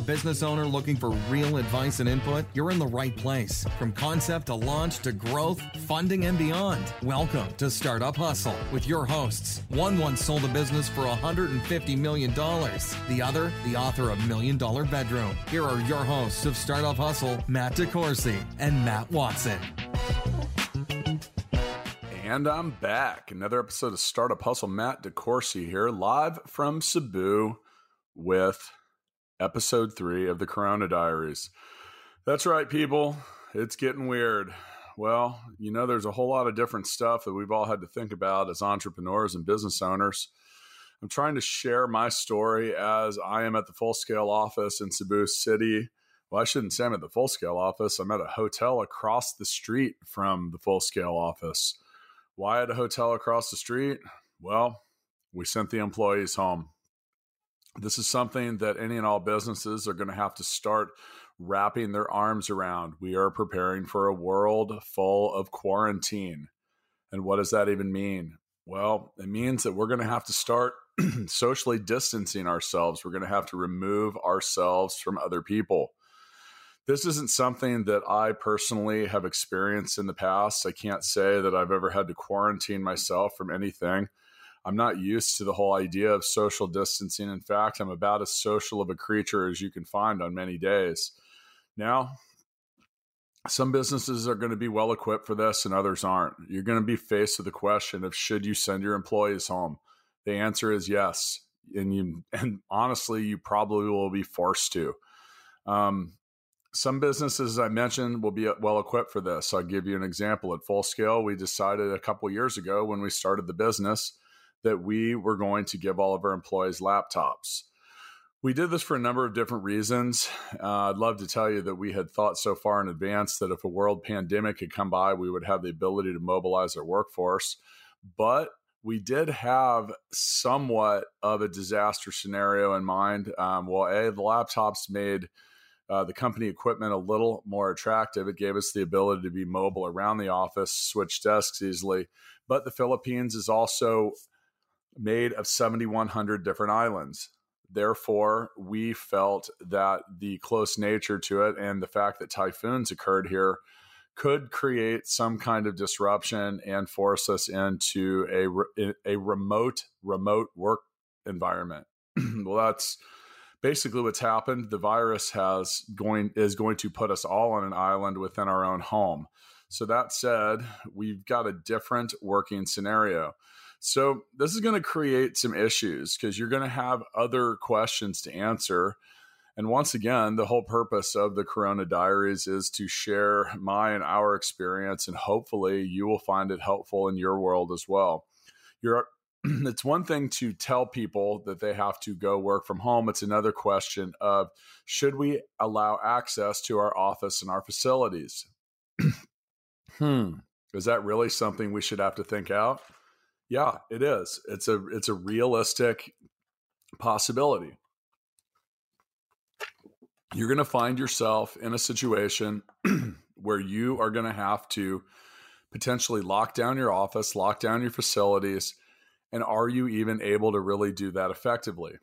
business owner looking for real advice and input? You're in the right place. From concept to launch to growth, funding, and beyond. Welcome to Startup Hustle with your hosts. One once sold a business for $150 million, the other, the author of Million Dollar Bedroom. Here are your hosts of Startup Hustle, Matt DeCoursey and Matt Watson. And I'm back. Another episode of Startup Hustle. Matt DeCoursey here, live from Cebu with episode three of the Corona Diaries. That's right, people. It's getting weird. Well, you know, there's a whole lot of different stuff that we've all had to think about as entrepreneurs and business owners. I'm trying to share my story as I am at the full scale office in Cebu City. Well, I shouldn't say I'm at the full scale office. I'm at a hotel across the street from the full scale office. Why at a hotel across the street? Well, we sent the employees home. This is something that any and all businesses are going to have to start wrapping their arms around. We are preparing for a world full of quarantine. And what does that even mean? Well, it means that we're going to have to start socially distancing ourselves. We're going to have to remove ourselves from other people. This isn't something that I personally have experienced in the past. I can't say that I've ever had to quarantine myself from anything. I'm not used to the whole idea of social distancing. In fact, I'm about as social of a creature as you can find on many days. Now, some businesses are going to be well equipped for this and others aren't. You're going to be faced with the question of should you send your employees home? The answer is yes. And you and honestly, you probably will be forced to. Um, some businesses, as I mentioned, will be well equipped for this. I'll give you an example. At full scale, we decided a couple years ago when we started the business that we were going to give all of our employees laptops. We did this for a number of different reasons. Uh, I'd love to tell you that we had thought so far in advance that if a world pandemic had come by, we would have the ability to mobilize our workforce. But we did have somewhat of a disaster scenario in mind. Um, well, A, the laptops made uh, the company equipment a little more attractive. It gave us the ability to be mobile around the office, switch desks easily. But the Philippines is also made of 7,100 different islands. Therefore, we felt that the close nature to it and the fact that typhoons occurred here could create some kind of disruption and force us into a, a remote remote work environment. well, that's basically what's happened. The virus has going is going to put us all on an island within our own home. So that said, we've got a different working scenario. So this is going to create some issues because you're going to have other questions to answer. And once again, the whole purpose of the Corona Diaries is to share my and our experience, and hopefully you will find it helpful in your world as well. You're, it's one thing to tell people that they have to go work from home. It's another question of should we allow access to our office and our facilities? hmm. Is that really something we should have to think out? Yeah, it is. It's a it's a realistic possibility. You're going to find yourself in a situation where you are going to have to potentially lock down your office, lock down your facilities, and are you even able to really do that effectively?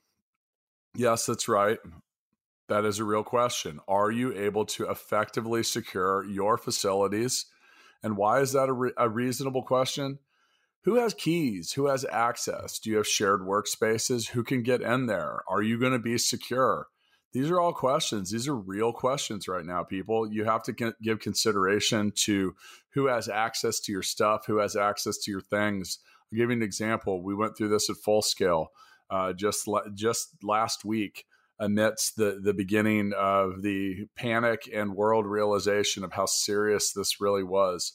Yes, that's right. That is a real question. Are you able to effectively secure your facilities? And why is that a, re- a reasonable question? Who has keys? Who has access? Do you have shared workspaces? Who can get in there? Are you going to be secure? These are all questions. These are real questions right now people. You have to give consideration to who has access to your stuff who has access to your things. I'll give you an example. We went through this at full scale uh, just just last week amidst the the beginning of the panic and world realization of how serious this really was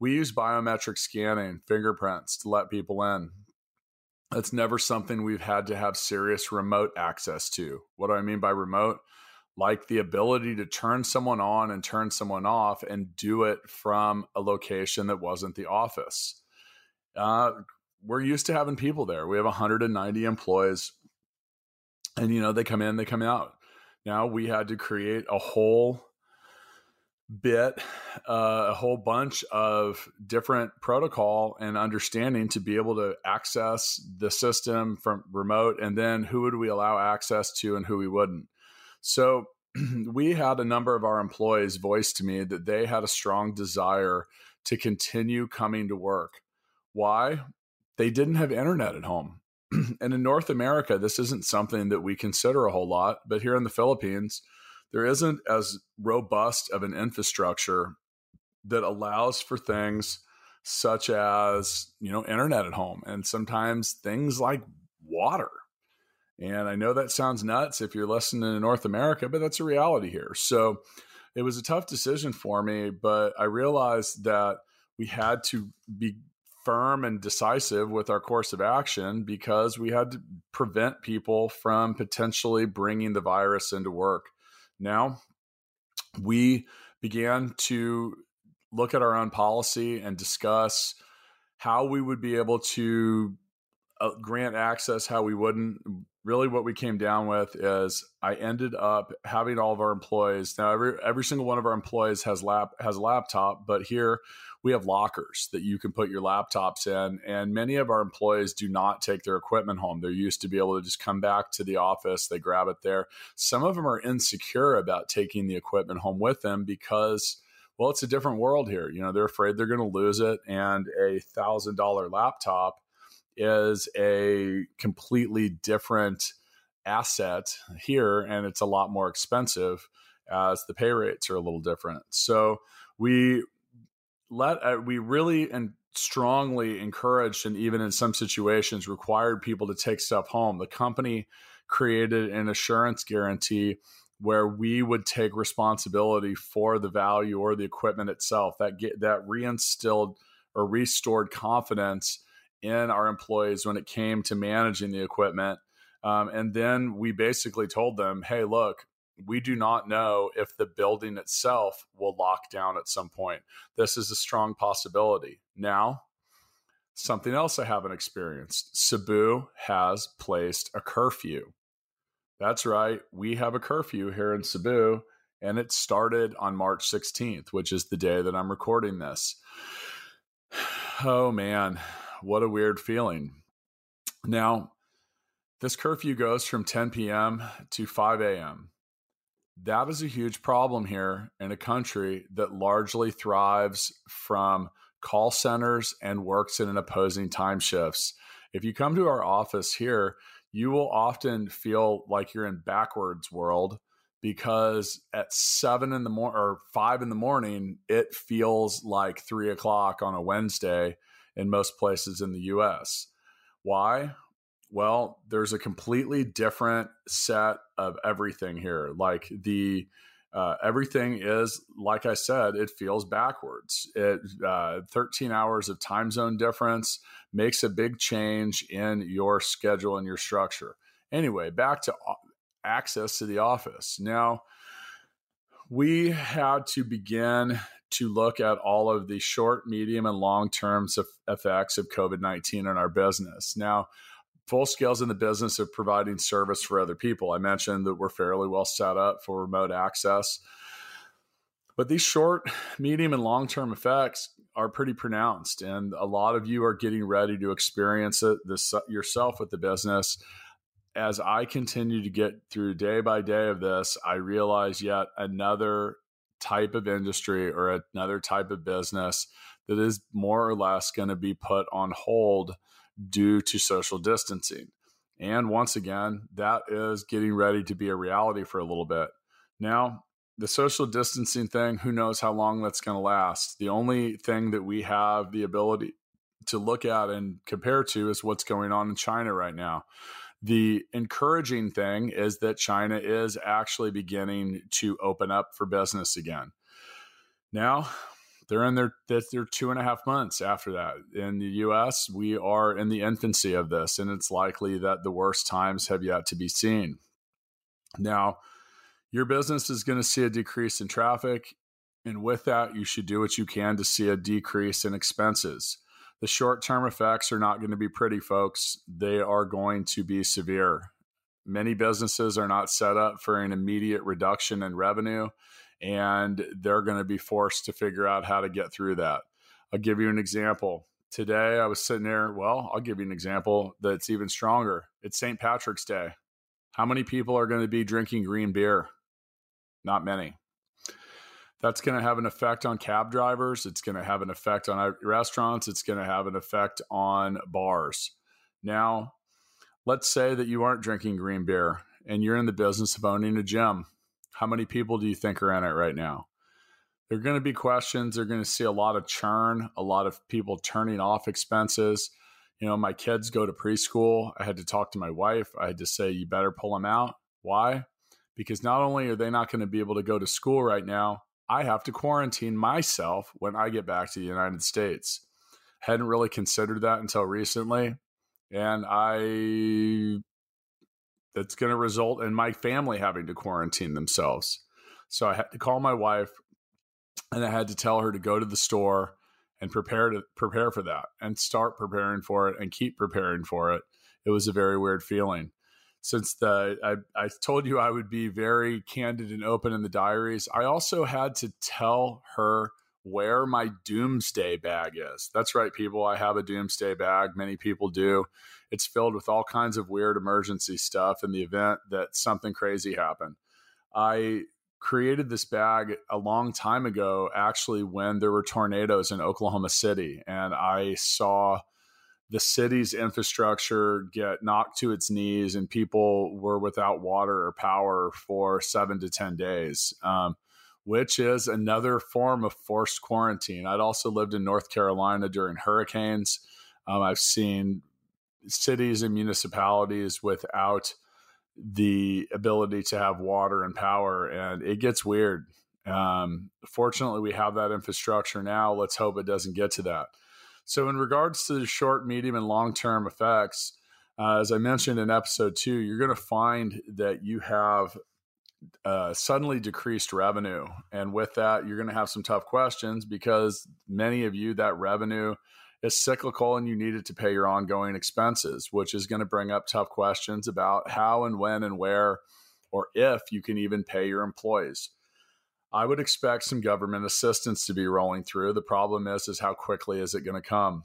we use biometric scanning, fingerprints to let people in. That's never something we've had to have serious remote access to. What do I mean by remote? Like the ability to turn someone on and turn someone off and do it from a location that wasn't the office. Uh, we're used to having people there. We have 190 employees, and you know they come in, they come out. Now we had to create a whole bit uh, a whole bunch of different protocol and understanding to be able to access the system from remote and then who would we allow access to and who we wouldn't So we had a number of our employees voice to me that they had a strong desire to continue coming to work. Why? They didn't have internet at home. and in North America, this isn't something that we consider a whole lot. But here in the Philippines, there isn't as robust of an infrastructure that allows for things such as, you know, internet at home and sometimes things like water. And I know that sounds nuts if you're listening in North America, but that's a reality here. So it was a tough decision for me, but I realized that we had to be firm and decisive with our course of action because we had to prevent people from potentially bringing the virus into work. Now, we began to look at our own policy and discuss how we would be able to uh, grant access, how we wouldn't. Really, what we came down with is I ended up having all of our employees. Now, every every single one of our employees has lap has a laptop, but here we have lockers that you can put your laptops in. And many of our employees do not take their equipment home. They're used to be able to just come back to the office, they grab it there. Some of them are insecure about taking the equipment home with them because well, it's a different world here. You know, they're afraid they're going to lose it. And a thousand dollar laptop is a completely different asset here. And it's a lot more expensive as the pay rates are a little different. So we let uh, we really and strongly encouraged and even in some situations required people to take stuff home. The company created an assurance guarantee where we would take responsibility for the value or the equipment itself that get that reinstilled or restored confidence in our employees when it came to managing the equipment. Um, and then we basically told them hey look we do not know if the building itself will lock down at some point. This is a strong possibility. Now something else i haven't experienced. Cebu has placed a curfew. That's right. We have a curfew here in Cebu, and it started on March 16th, which is the day that I'm recording this. Oh man, what a weird feeling. Now, this curfew goes from 10 p.m. to 5 a.m. That is a huge problem here in a country that largely thrives from call centers and works in an opposing time shifts. If you come to our office here, you will often feel like you're in backwards world because at seven in the morning or five in the morning, it feels like three o'clock on a Wednesday in most places in the US. Why? Well, there's a completely different set of everything here. Like the uh, everything is like I said, it feels backwards. It uh, 13 hours of time zone difference makes a big change in your schedule and your structure. Anyway, back to access to the office. Now, we had to begin to look at all of the short, medium, and long term effects of COVID 19 on our business. Now, full scale's in the business of providing service for other people. I mentioned that we're fairly well set up for remote access. But these short, medium, and long term effects are pretty pronounced. And a lot of you are getting ready to experience it this, yourself with the business. As I continue to get through day by day of this, I realize yet another type of industry or another type of business that is more or less going to be put on hold due to social distancing. And once again, that is getting ready to be a reality for a little bit. Now, the social distancing thing, who knows how long that's going to last? The only thing that we have the ability to look at and compare to is what's going on in China right now. The encouraging thing is that China is actually beginning to open up for business again. Now, they're in their they're two and a half months after that. In the U.S., we are in the infancy of this, and it's likely that the worst times have yet to be seen. Now, your business is going to see a decrease in traffic, and with that, you should do what you can to see a decrease in expenses. The short term effects are not going to be pretty, folks. They are going to be severe. Many businesses are not set up for an immediate reduction in revenue and they're going to be forced to figure out how to get through that. I'll give you an example. Today, I was sitting there. Well, I'll give you an example that's even stronger. It's St. Patrick's Day. How many people are going to be drinking green beer? Not many. That's going to have an effect on cab drivers. It's going to have an effect on uh, restaurants. It's going to have an effect on bars. Now, let's say that you aren't drinking green beer and you're in the business of owning a gym. How many people do you think are in it right now? There are going to be questions. They're going to see a lot of churn, a lot of people turning off expenses. You know, my kids go to preschool. I had to talk to my wife. I had to say, you better pull them out. Why? Because not only are they not going to be able to go to school right now, I have to quarantine myself when I get back to the United States. Hadn't really considered that until recently. And I, that's going to result in my family having to quarantine themselves. So I had to call my wife and I had to tell her to go to the store and prepare to prepare for that and start preparing for it and keep preparing for it. It was a very weird feeling. Since the I, I told you I would be very candid and open in the diaries, I also had to tell her where my doomsday bag is. That's right, people. I have a doomsday bag. Many people do. It's filled with all kinds of weird emergency stuff in the event that something crazy happened. I created this bag a long time ago, actually, when there were tornadoes in Oklahoma City. And I saw the city's infrastructure get knocked to its knees and people were without water or power for seven to 10 days, um, which is another form of forced quarantine. I'd also lived in North Carolina during hurricanes. Um, I've seen cities and municipalities without the ability to have water and power, and it gets weird. Um, fortunately, we have that infrastructure now. Let's hope it doesn't get to that. So, in regards to the short, medium, and long term effects, uh, as I mentioned in episode two, you're going to find that you have uh, suddenly decreased revenue. And with that, you're going to have some tough questions because many of you, that revenue is cyclical and you need it to pay your ongoing expenses, which is going to bring up tough questions about how and when and where or if you can even pay your employees. I would expect some government assistance to be rolling through. The problem is, is how quickly is it going to come?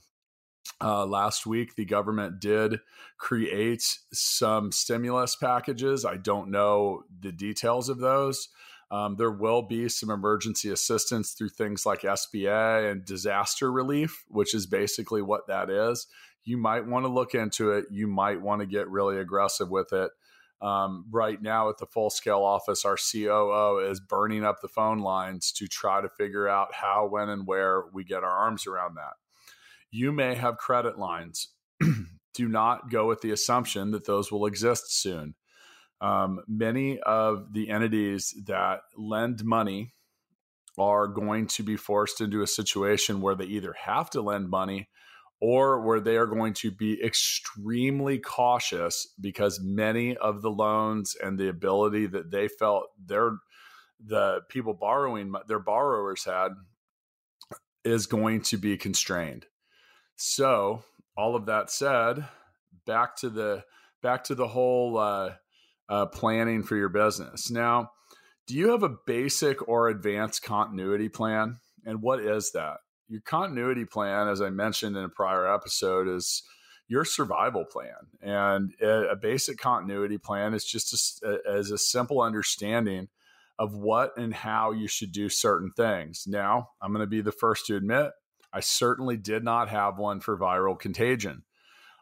Uh, last week, the government did create some stimulus packages. I don't know the details of those. Um, there will be some emergency assistance through things like SBA and disaster relief, which is basically what that is. You might want to look into it. You might want to get really aggressive with it. Um, right now, at the full scale office, our COO is burning up the phone lines to try to figure out how, when, and where we get our arms around that. You may have credit lines. Do not go with the assumption that those will exist soon um, many of the entities that lend money are going to be forced into a situation where they either have to lend money or where they are going to be extremely cautious because many of the loans and the ability that they felt their the people borrowing their borrowers had is going to be constrained. So, all of that said, back to the back to the whole uh, uh, planning for your business. Now, do you have a basic or advanced continuity plan? And what is that? Your continuity plan, as I mentioned in a prior episode, is your survival plan. And a, basic continuity plan is just a, as a simple understanding of what and how you should do certain things. Now, I'm going to be the first to admit I certainly did not have one for viral contagion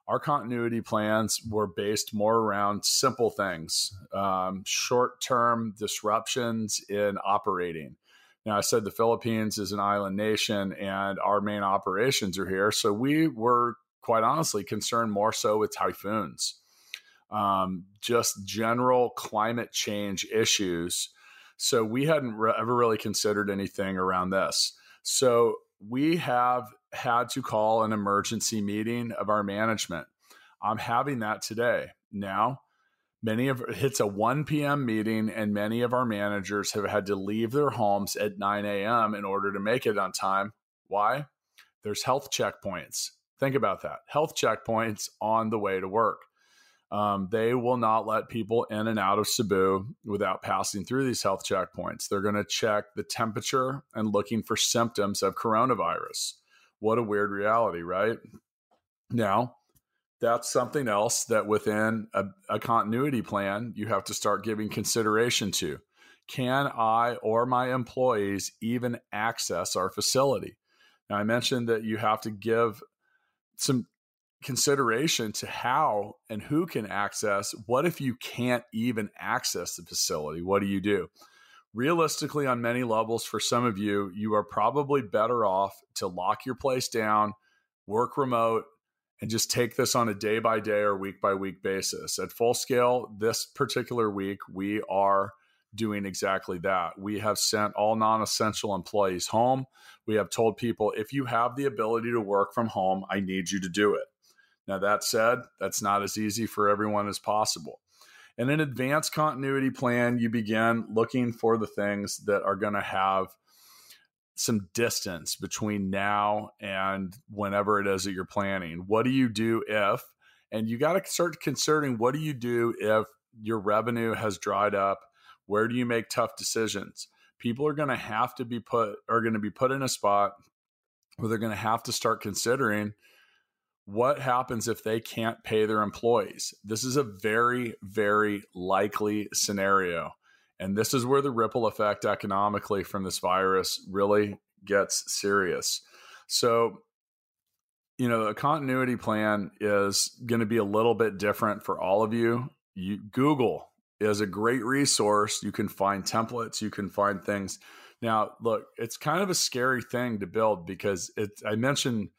our continuity plans were based more around simple things, um, short term disruptions in operating. Now, I said the Philippines is an island nation and our main operations are here. So we were quite honestly concerned more so with typhoons, um, just general climate change issues. So we hadn't re- ever really considered anything around this. So we have had to call an emergency meeting of our management. I'm having that today. Now, many of it's a 1 p.m. meeting, and many of our managers have had to leave their homes at 9 a.m. in order to make it on time. Why? There's health checkpoints. Think about that health checkpoints on the way to work. Um, they will not let people in and out of Cebu without passing through these health checkpoints. They're going to check the temperature and looking for symptoms of coronavirus. What a weird reality, right? Now, that's something else that within a, a, continuity plan you have to start giving consideration to can I or my employees even access our facility? Now, I mentioned that you have to give some consideration to how and who can access. What if you can't even access the facility? What do you do? Realistically, on many levels, for some of you, you are probably better off to lock your place down, work remote, and just take this on a day by day or week by week basis. At full scale, this particular week, we are doing exactly that. We have sent all non essential employees home. We have told people if you have the ability to work from home, I need you to do it. Now, that said, that's not as easy for everyone as possible. In an advanced continuity plan, you begin looking for the things that are going to have some distance between now and whenever it is that you're planning. What do you do if, and you got to start considering what do you do if your revenue has dried up? Where do you make tough decisions? People are going to have to be put, are going to be put in a spot where they're going to have to start considering what happens if they can't pay their employees. This is a very, very likely scenario. And this is where the ripple effect economically from this virus really gets serious. So, you know, a continuity plan is going to be a little bit different for all of you. you. Google is a great resource. You can find templates, you can find things. Now, look, it's kind of a scary thing to build because it I mentioned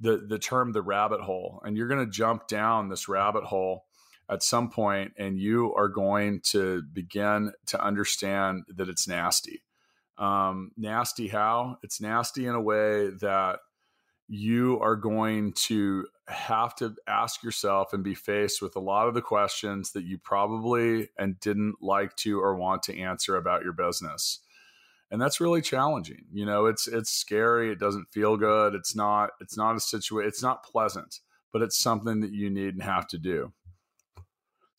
the the term the rabbit hole and you're going to jump down this rabbit hole at some point and you are going to begin to understand that it's nasty. Um, nasty how? It's nasty in a way that you are going to have to ask yourself and be faced with a lot of the questions that you probably and didn't like to or want to answer about your business. And that's really challenging. You know, it's it's scary, it doesn't feel good, it's not it's not a situation, it's not pleasant, but it's something that you need and have to do.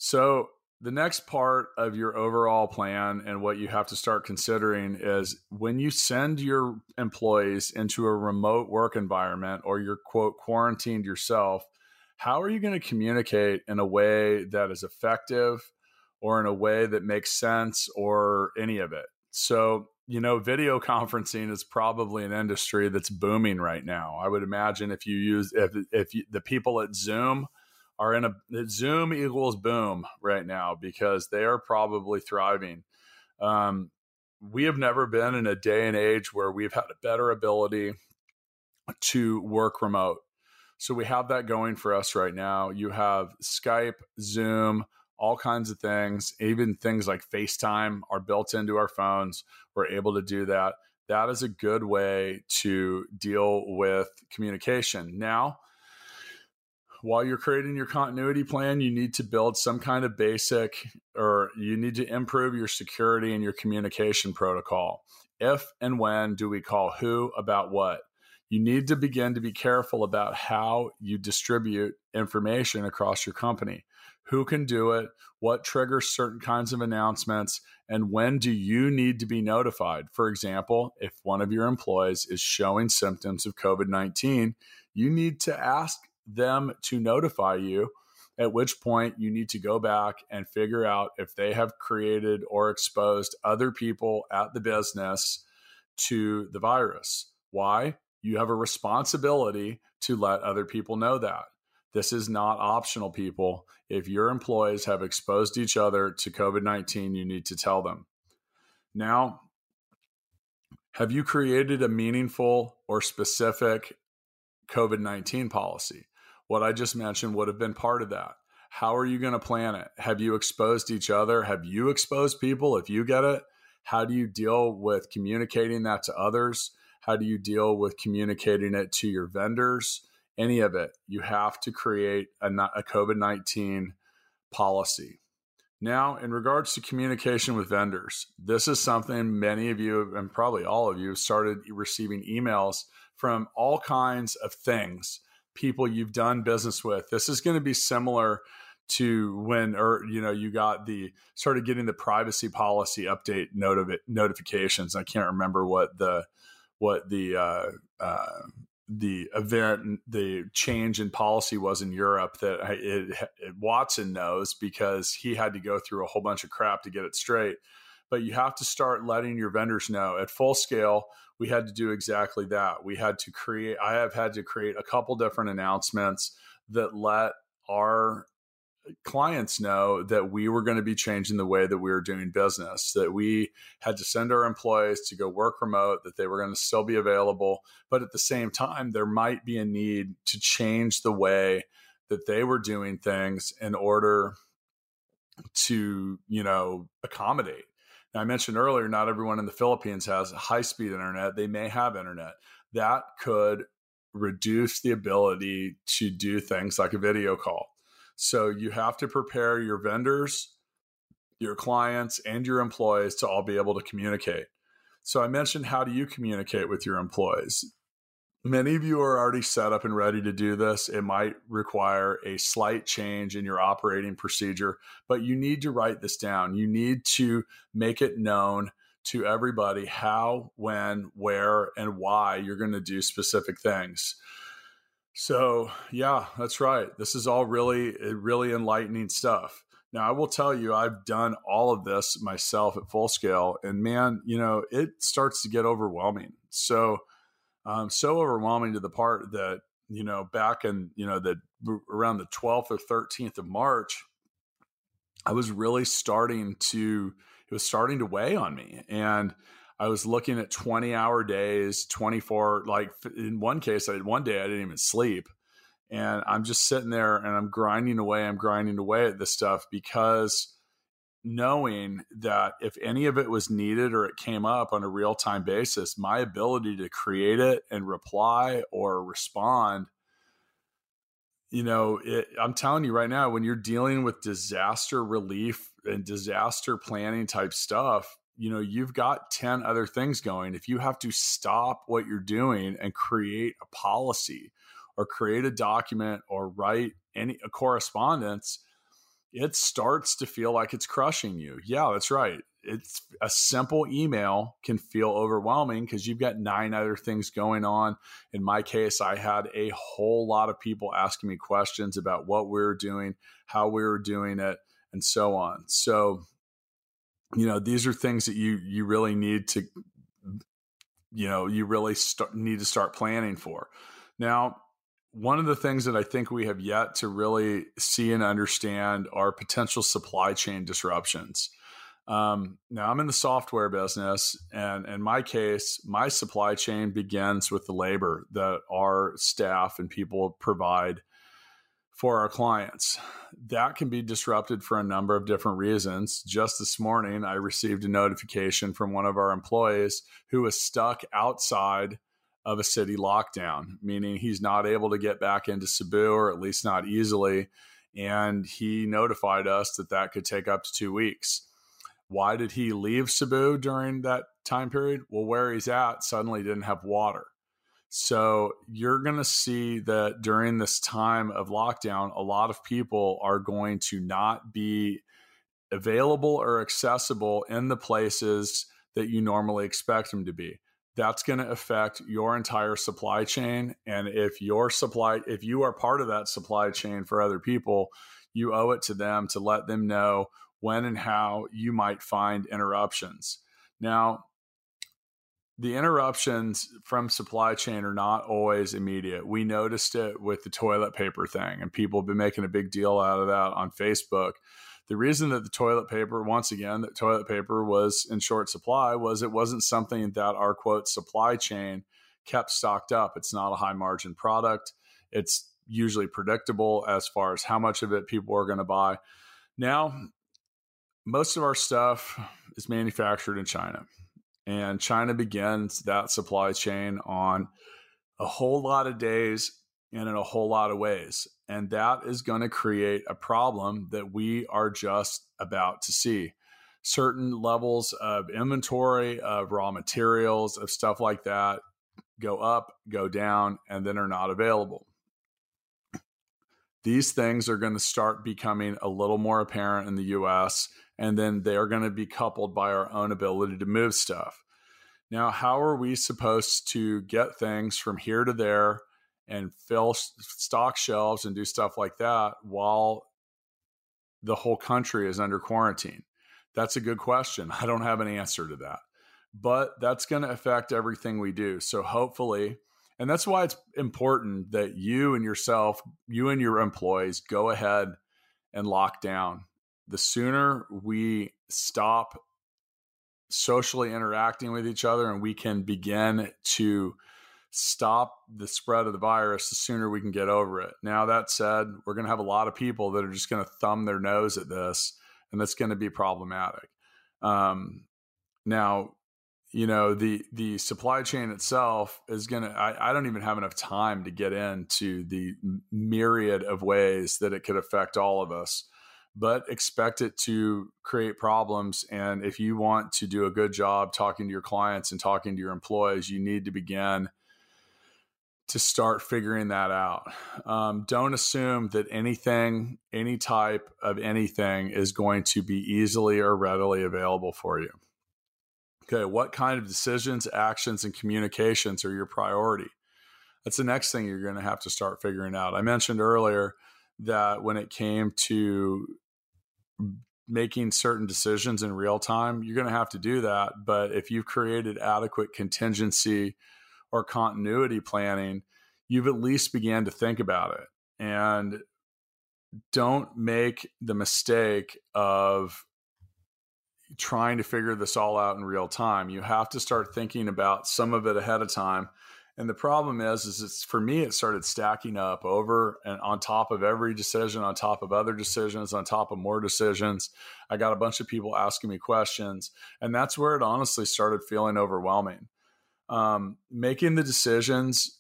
So, the next part of your overall plan and what you have to start considering is when you send your employees into a remote work environment or you're quote quarantined yourself, how are you going to communicate in a way that is effective or in a way that makes sense or any of it? So, you know, video conferencing is probably an industry that's booming right now. I would imagine if you use if if you, the people at Zoom are in a Zoom equals boom right now because they are probably thriving. Um, we have never been in a day and age where we've had a better ability to work remote. So we have that going for us right now. You have Skype, Zoom, all kinds of things, even things like FaceTime are built into our phones. We're able to do that. That is a good way to deal with communication. Now, while you're creating your continuity plan, you need to build some kind of basic or you need to improve your security and your communication protocol. If and when do we call who about what? You need to begin to be careful about how you distribute information across your company. Who can do it? What triggers certain kinds of announcements? And when do you need to be notified? For example, if one of your employees is showing symptoms of COVID 19, you need to ask them to notify you, at which point you need to go back and figure out if they have created or exposed other people at the business to the virus. Why? You have a responsibility to let other people know that. This is not optional, people. If your employees have exposed each other to COVID 19, you need to tell them. Now, have you created a meaningful or specific COVID 19 policy? What I just mentioned would have been part of that. How are you going to plan it? Have you exposed each other? Have you exposed people if you get it? How do you deal with communicating that to others? How do you deal with communicating it to your vendors? Any of it. You have to create a, a COVID 19 policy. Now, in regards to communication with vendors, this is something many of you, and probably all of you, started receiving emails from all kinds of things people you've done business with. This is going to be similar to when or you know you got the started getting the privacy policy update notif- notifications. I can't remember what the what the uh, uh, the event the change in policy was in Europe that it, it, Watson knows because he had to go through a whole bunch of crap to get it straight. but you have to start letting your vendors know at full scale we had to do exactly that we had to create i have had to create a couple different announcements that let our clients know that we were going to be changing the way that we were doing business, that we had to send our employees to go work remote, that they were going to still be available. But at the same time, there might be a need to change the way that they were doing things in order to, you know, accommodate. Now, I mentioned earlier, not everyone in the Philippines has high speed internet. They may have internet. That could reduce the ability to do things like a video call so you have to prepare your vendors, your clients, and your employees to all be able to communicate. So I mentioned how do you communicate with your employees? Many of you are already set up and ready to do this. It might require a slight change in your operating procedure, but you need to write this down. You need to make it known to everybody how, when, where, and why you're going to do specific things. So, yeah, that's right. This is all really, really enlightening stuff. Now, I will tell you, I've done all of this myself at full scale, and man, you know, it starts to get overwhelming. So, um, so overwhelming to the part that you know, back in you know the around the twelfth or thirteenth of March, I was really starting to it was starting to weigh on me, and I was looking at 20 hour days, 24, like in one case, I one day I didn't even sleep. And I'm just sitting there and I'm grinding away, I'm grinding away at this stuff because knowing that if any of it was needed or it came up on a real time basis, my ability to create it and reply or respond, you know, it, I'm telling you right now, when you're dealing with disaster relief and disaster planning type stuff, you know you've got 10 other things going. If you have to stop what you're doing and create a policy or create a document or write any correspondence it starts to feel like it's crushing you. Yeah that's right. It's a simple email can feel overwhelming because you've got nine other things going on. In my case i had a whole lot of people asking me questions about what we were doing how we were doing it and so on. So you know these are things that you you really need to you know you really start, need to start planning for. Now one of the things that i think we have yet to really see and understand are potential supply chain disruptions um, now i'm in the software business and in my case my supply chain begins with the labor that our staff and people provide for our clients. That can be disrupted for a number of different reasons. Just this morning, I received a notification from one of our employees who was stuck outside of a city lockdown, meaning he's not able to get back into Cebu or at least not easily. And he notified us that that could take up to two weeks. Why did he leave Cebu during that time period? Well, where he's at suddenly didn't have water. So you're going to see that during this time of lockdown, a lot of people are going to not be available or accessible in the places that you normally expect them to be. That's going to affect your entire supply chain. And if your supply, if you are part of that supply chain for other people, you owe it to them to let them know when and how you might find interruptions. Now, the interruptions from supply chain are not always immediate. We noticed it with the toilet paper thing, and people have been making a big deal out of that on Facebook. The reason that the toilet paper, once again, that toilet paper was in short supply was it wasn't something that our quote supply chain kept stocked up. It's not a high margin product. It's usually predictable as far as how much of it people are going to buy. Now, most of our stuff is manufactured in China and China begins that supply chain on a whole lot of days and in a whole lot of ways. And that is going to create a problem that we are just about to see. Certain levels of inventory, of raw materials, of stuff like that go up, go down, and then are not available. These things are going to start becoming a little more apparent in the US and then they're going to be coupled by our own ability to move stuff. Now, how are we supposed to get things from here to there and fill stock shelves and do stuff like that while the whole country is under quarantine? That's a good question. I don't have an answer to that. But that's going to affect everything we do. So hopefully, and that's why it's important that you and yourself, you and your employees go ahead and lock down. The sooner we stop socially interacting with each other and we can begin to stop the spread of the virus, the sooner we can get over it. Now, that said, we're going to have a lot of people that are just going to thumb their nose at this, and that's going to be problematic. Um, now, you know the the supply chain itself is going to I, I don't even have enough time to get into the myriad of ways that it could affect all of us but expect it to create problems. And if you want to do a good job talking to your clients and talking to your employees, you need to begin to start figuring that out. Um, don't assume that anything, any type of anything is going to be easily or readily available for you. Okay, what kind of decisions, actions, and communications are your priority? That's the next thing you're going to have to start figuring out. I mentioned earlier that when it came to making certain decisions in real time, you're going to have to do that. But if you've created adequate contingency or continuity planning, you've at least began to think about it. And don't make the mistake of trying to figure this all out in real time. You have to start thinking about some of it ahead of time and the problem is, is it's for me, it started stacking up over and on top of every decision, on top of other decisions, on top of more decisions. I got a bunch of people asking me questions, and that's where it honestly started feeling overwhelming. Um, making the decisions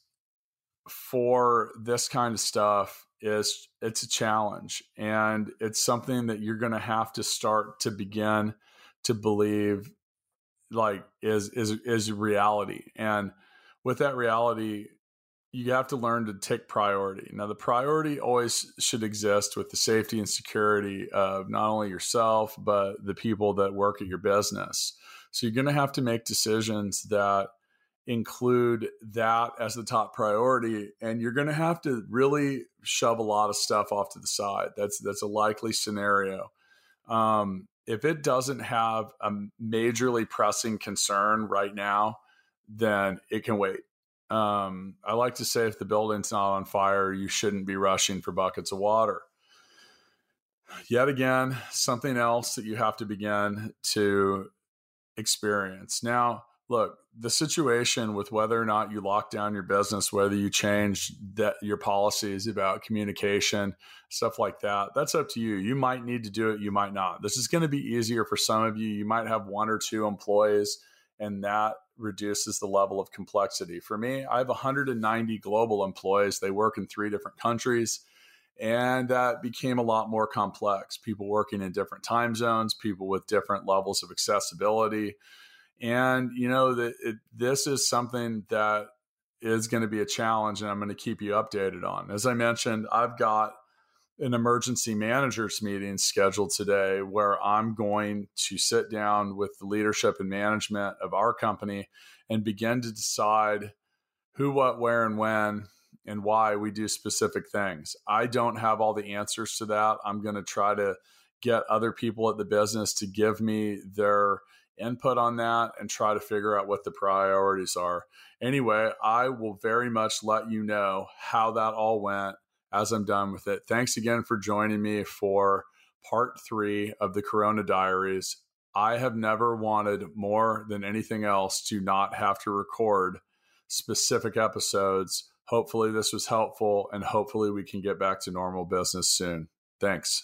for this kind of stuff is it's a challenge, and it's something that you're going to have to start to begin to believe like is is is reality and with that reality, you have to learn to take priority. Now, the priority always should exist with the safety and security of not only yourself, but the people that work at your business. So, you're going to have to make decisions that include that as the top priority and you're going to have to really shove a lot of stuff off to the side that's that's a likely scenario um, if it doesn't have a majorly pressing concern right now then it can wait. Um, I like to say if the building's not on fire, you shouldn't be rushing for buckets of water. Yet again, something else that you have to begin to experience. Now, look, the situation with whether or not you lock down your business, whether you change that your policies about communication, stuff like that, that's up to you. You might need to do it, you might not. This is going to be easier for some of you. You might have one or two employees and that reduces the level of complexity. For me, I have 190 global employees. They work in three different countries, and that became a lot more complex. People working in different time zones, people with different levels of accessibility. And, you know, that this is something that is going to be a challenge, and I'm going to keep you updated on. As I mentioned, I've got an emergency managers meeting scheduled today where I'm going to sit down with the leadership and management of our company and begin to decide who, what, where, and when and why we do specific things. I don't have all the answers to that. I'm going to try to get other people at the business to give me their input on that and try to figure out what the priorities are. Anyway, I will very much let you know how that all went as I'm done with it. Thanks again for joining me for part three of the Corona Diaries. I have never wanted more than anything else to not have to record specific episodes. Hopefully, this was helpful, and hopefully, we can get back to normal business soon. Thanks.